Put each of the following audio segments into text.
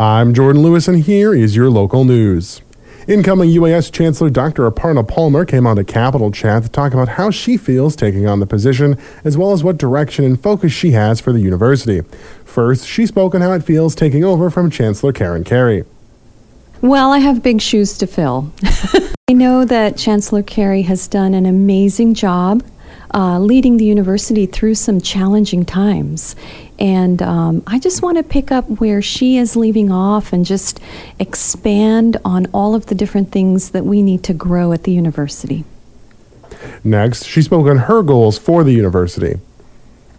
I'm Jordan Lewis, and here is your local news. Incoming UAS Chancellor Dr. Aparna Palmer came on to Capital Chat to talk about how she feels taking on the position, as well as what direction and focus she has for the university. First, she spoke on how it feels taking over from Chancellor Karen Carey. Well, I have big shoes to fill. I know that Chancellor Carey has done an amazing job uh, leading the university through some challenging times. And um, I just want to pick up where she is leaving off and just expand on all of the different things that we need to grow at the university. Next, she spoke on her goals for the university.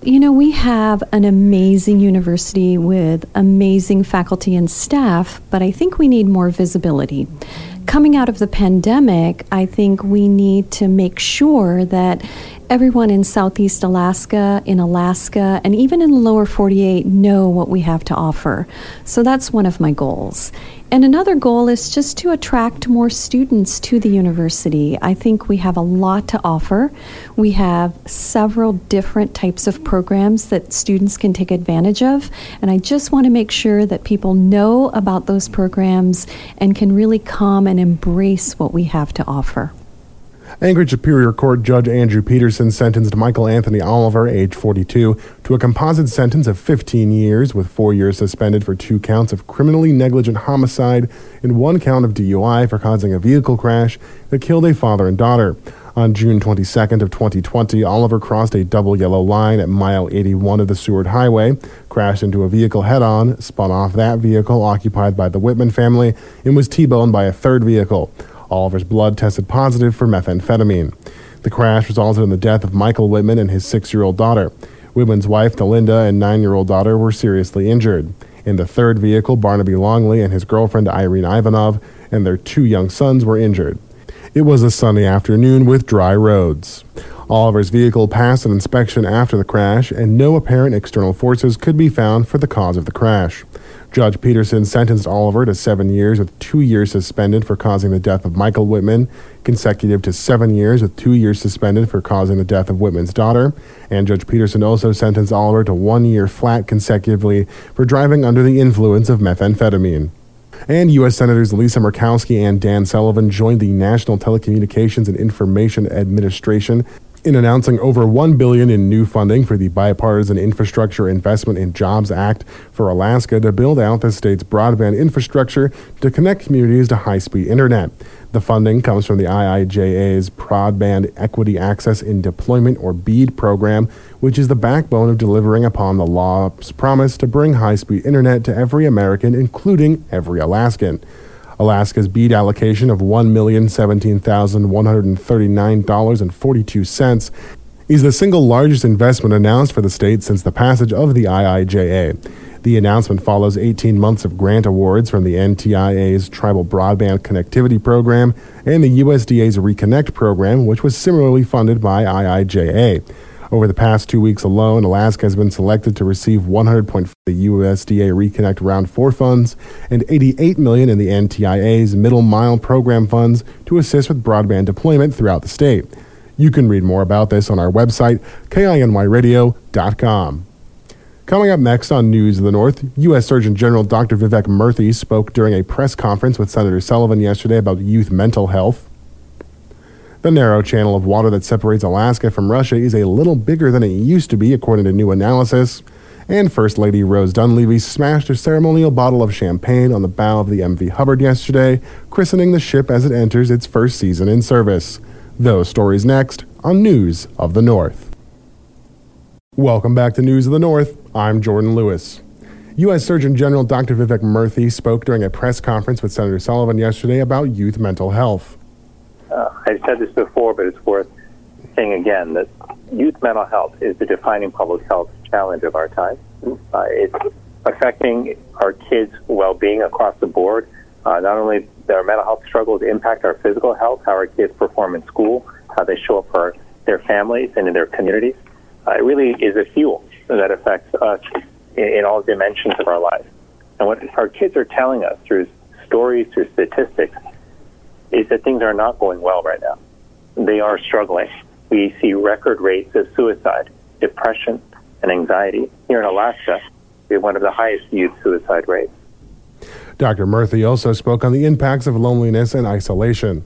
You know, we have an amazing university with amazing faculty and staff, but I think we need more visibility. Coming out of the pandemic, I think we need to make sure that everyone in Southeast Alaska, in Alaska, and even in the lower 48 know what we have to offer. So that's one of my goals. And another goal is just to attract more students to the university. I think we have a lot to offer. We have several different types of programs that students can take advantage of. And I just want to make sure that people know about those programs and can really come and embrace what we have to offer. Anchorage Superior Court Judge Andrew Peterson sentenced Michael Anthony Oliver, age 42, to a composite sentence of 15 years, with four years suspended for two counts of criminally negligent homicide and one count of DUI for causing a vehicle crash that killed a father and daughter. On June 22nd of 2020, Oliver crossed a double yellow line at mile 81 of the Seward Highway, crashed into a vehicle head-on, spun off that vehicle occupied by the Whitman family, and was T-boned by a third vehicle. Oliver's blood tested positive for methamphetamine. The crash resulted in the death of Michael Whitman and his six year old daughter. Whitman's wife, Delinda, and nine year old daughter were seriously injured. In the third vehicle, Barnaby Longley and his girlfriend, Irene Ivanov, and their two young sons were injured. It was a sunny afternoon with dry roads. Oliver's vehicle passed an inspection after the crash, and no apparent external forces could be found for the cause of the crash. Judge Peterson sentenced Oliver to seven years with two years suspended for causing the death of Michael Whitman, consecutive to seven years with two years suspended for causing the death of Whitman's daughter. And Judge Peterson also sentenced Oliver to one year flat consecutively for driving under the influence of methamphetamine. And U.S. Senators Lisa Murkowski and Dan Sullivan joined the National Telecommunications and Information Administration in announcing over 1 billion in new funding for the bipartisan Infrastructure Investment and Jobs Act for Alaska to build out the state's broadband infrastructure to connect communities to high-speed internet. The funding comes from the IIJA's Broadband Equity Access in Deployment or BEAD program, which is the backbone of delivering upon the law's promise to bring high-speed internet to every American, including every Alaskan. Alaska's BEAD allocation of $1,017,139.42 is the single largest investment announced for the state since the passage of the IIJA. The announcement follows 18 months of grant awards from the NTIA's Tribal Broadband Connectivity Program and the USDA's Reconnect program, which was similarly funded by IIJA. Over the past two weeks alone, Alaska has been selected to receive 100 point the USDA Reconnect Round 4 funds and 88 million in the NTIA's Middle Mile program funds to assist with broadband deployment throughout the state. You can read more about this on our website, kinyradio.com. Coming up next on News of the North, U.S. Surgeon General Dr. Vivek Murthy spoke during a press conference with Senator Sullivan yesterday about youth mental health. The narrow channel of water that separates Alaska from Russia is a little bigger than it used to be, according to new analysis. And First Lady Rose Dunleavy smashed a ceremonial bottle of champagne on the bow of the MV Hubbard yesterday, christening the ship as it enters its first season in service. Those stories next on News of the North. Welcome back to News of the North. I'm Jordan Lewis. U.S. Surgeon General Dr. Vivek Murthy spoke during a press conference with Senator Sullivan yesterday about youth mental health uh, I've said this before, but it's worth saying again that youth mental health is the defining public health challenge of our time. Uh, it's affecting our kids' well-being across the board. Uh, not only their mental health struggles impact our physical health, how our kids perform in school, how they show up for their families and in their communities. Uh, it really is a fuel that affects us in, in all dimensions of our lives. And what our kids are telling us through stories, through statistics, is that things are not going well right now. They are struggling. We see record rates of suicide, depression, and anxiety. Here in Alaska, we have one of the highest youth suicide rates. Dr. Murthy also spoke on the impacts of loneliness and isolation.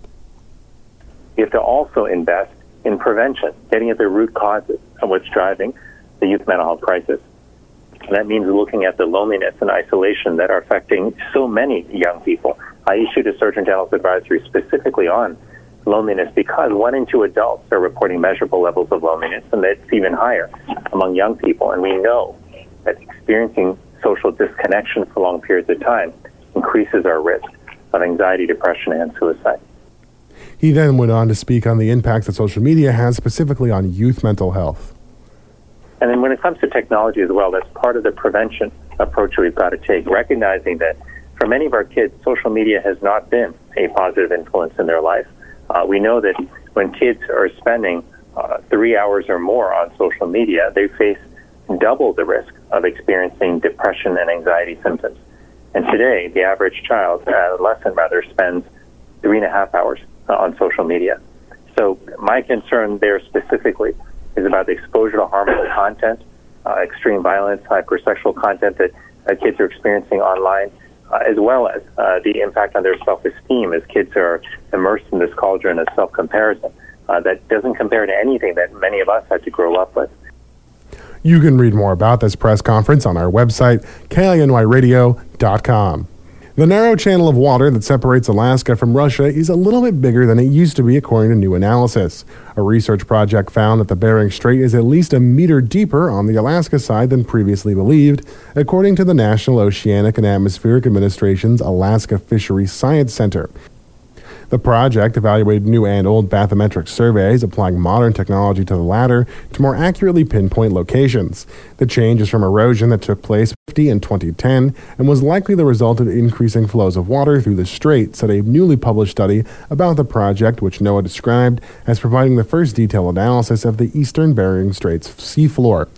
We have to also invest in prevention, getting at the root causes of what's driving the youth mental health crisis. And that means looking at the loneliness and isolation that are affecting so many young people. I issued a Surgeon General's advisory specifically on loneliness because one in two adults are reporting measurable levels of loneliness, and that's even higher among young people. And we know that experiencing social disconnection for long periods of time increases our risk of anxiety, depression, and suicide. He then went on to speak on the impacts that social media has specifically on youth mental health. And then when it comes to technology as well, that's part of the prevention approach we've got to take, recognizing that for many of our kids, social media has not been a positive influence in their life. Uh, we know that when kids are spending uh, three hours or more on social media, they face double the risk of experiencing depression and anxiety symptoms. And today, the average child, uh, adolescent rather, spends three and a half hours uh, on social media. So my concern there specifically is about the exposure to harmful content, uh, extreme violence, hypersexual content that uh, kids are experiencing online, uh, as well as uh, the impact on their self-esteem as kids are immersed in this cauldron of self-comparison uh, that doesn't compare to anything that many of us had to grow up with. You can read more about this press conference on our website, KINYradio.com. The narrow channel of water that separates Alaska from Russia is a little bit bigger than it used to be, according to new analysis. A research project found that the Bering Strait is at least a meter deeper on the Alaska side than previously believed, according to the National Oceanic and Atmospheric Administration's Alaska Fisheries Science Center. The project evaluated new and old bathymetric surveys, applying modern technology to the latter to more accurately pinpoint locations. The change is from erosion that took place 50 in 2010 and was likely the result of increasing flows of water through the strait, said a newly published study about the project, which NOAA described as providing the first detailed analysis of the eastern Bering Strait's seafloor.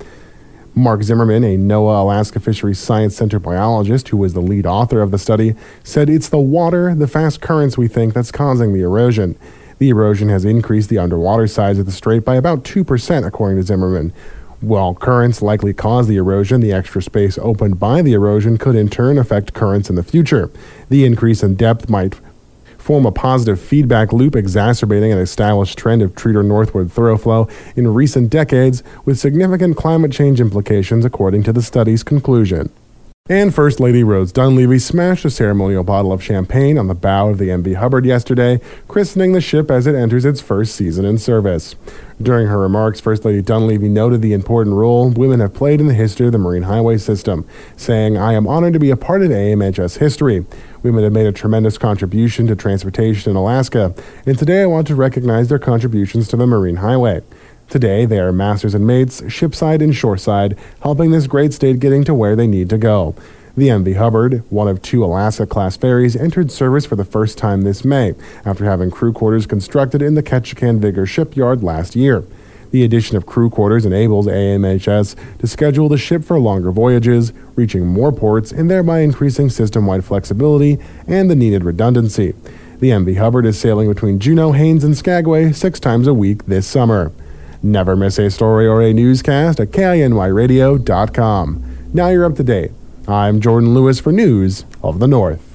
Mark Zimmerman, a NOAA Alaska Fisheries Science Center biologist who was the lead author of the study, said it's the water, the fast currents we think that's causing the erosion. The erosion has increased the underwater size of the strait by about 2%, according to Zimmerman. While currents likely cause the erosion, the extra space opened by the erosion could in turn affect currents in the future. The increase in depth might form a positive feedback loop, exacerbating an established trend of treater northward thoroughflow in recent decades, with significant climate change implications, according to the study's conclusion. And First Lady Rose Dunleavy smashed a ceremonial bottle of champagne on the bow of the MV Hubbard yesterday, christening the ship as it enters its first season in service. During her remarks, First Lady Dunleavy noted the important role women have played in the history of the Marine Highway System, saying, I am honored to be a part of AMHS history. Women have made a tremendous contribution to transportation in Alaska, and today I want to recognize their contributions to the Marine Highway. Today, they are masters and mates, shipside and shoreside, helping this great state getting to where they need to go. The MV Hubbard, one of two Alaska class ferries, entered service for the first time this May after having crew quarters constructed in the Ketchikan Vigor shipyard last year. The addition of crew quarters enables AMHS to schedule the ship for longer voyages, reaching more ports, and thereby increasing system wide flexibility and the needed redundancy. The MV Hubbard is sailing between Juneau, Haines, and Skagway six times a week this summer. Never miss a story or a newscast at KINYradio.com. Now you're up to date. I'm Jordan Lewis for News of the North.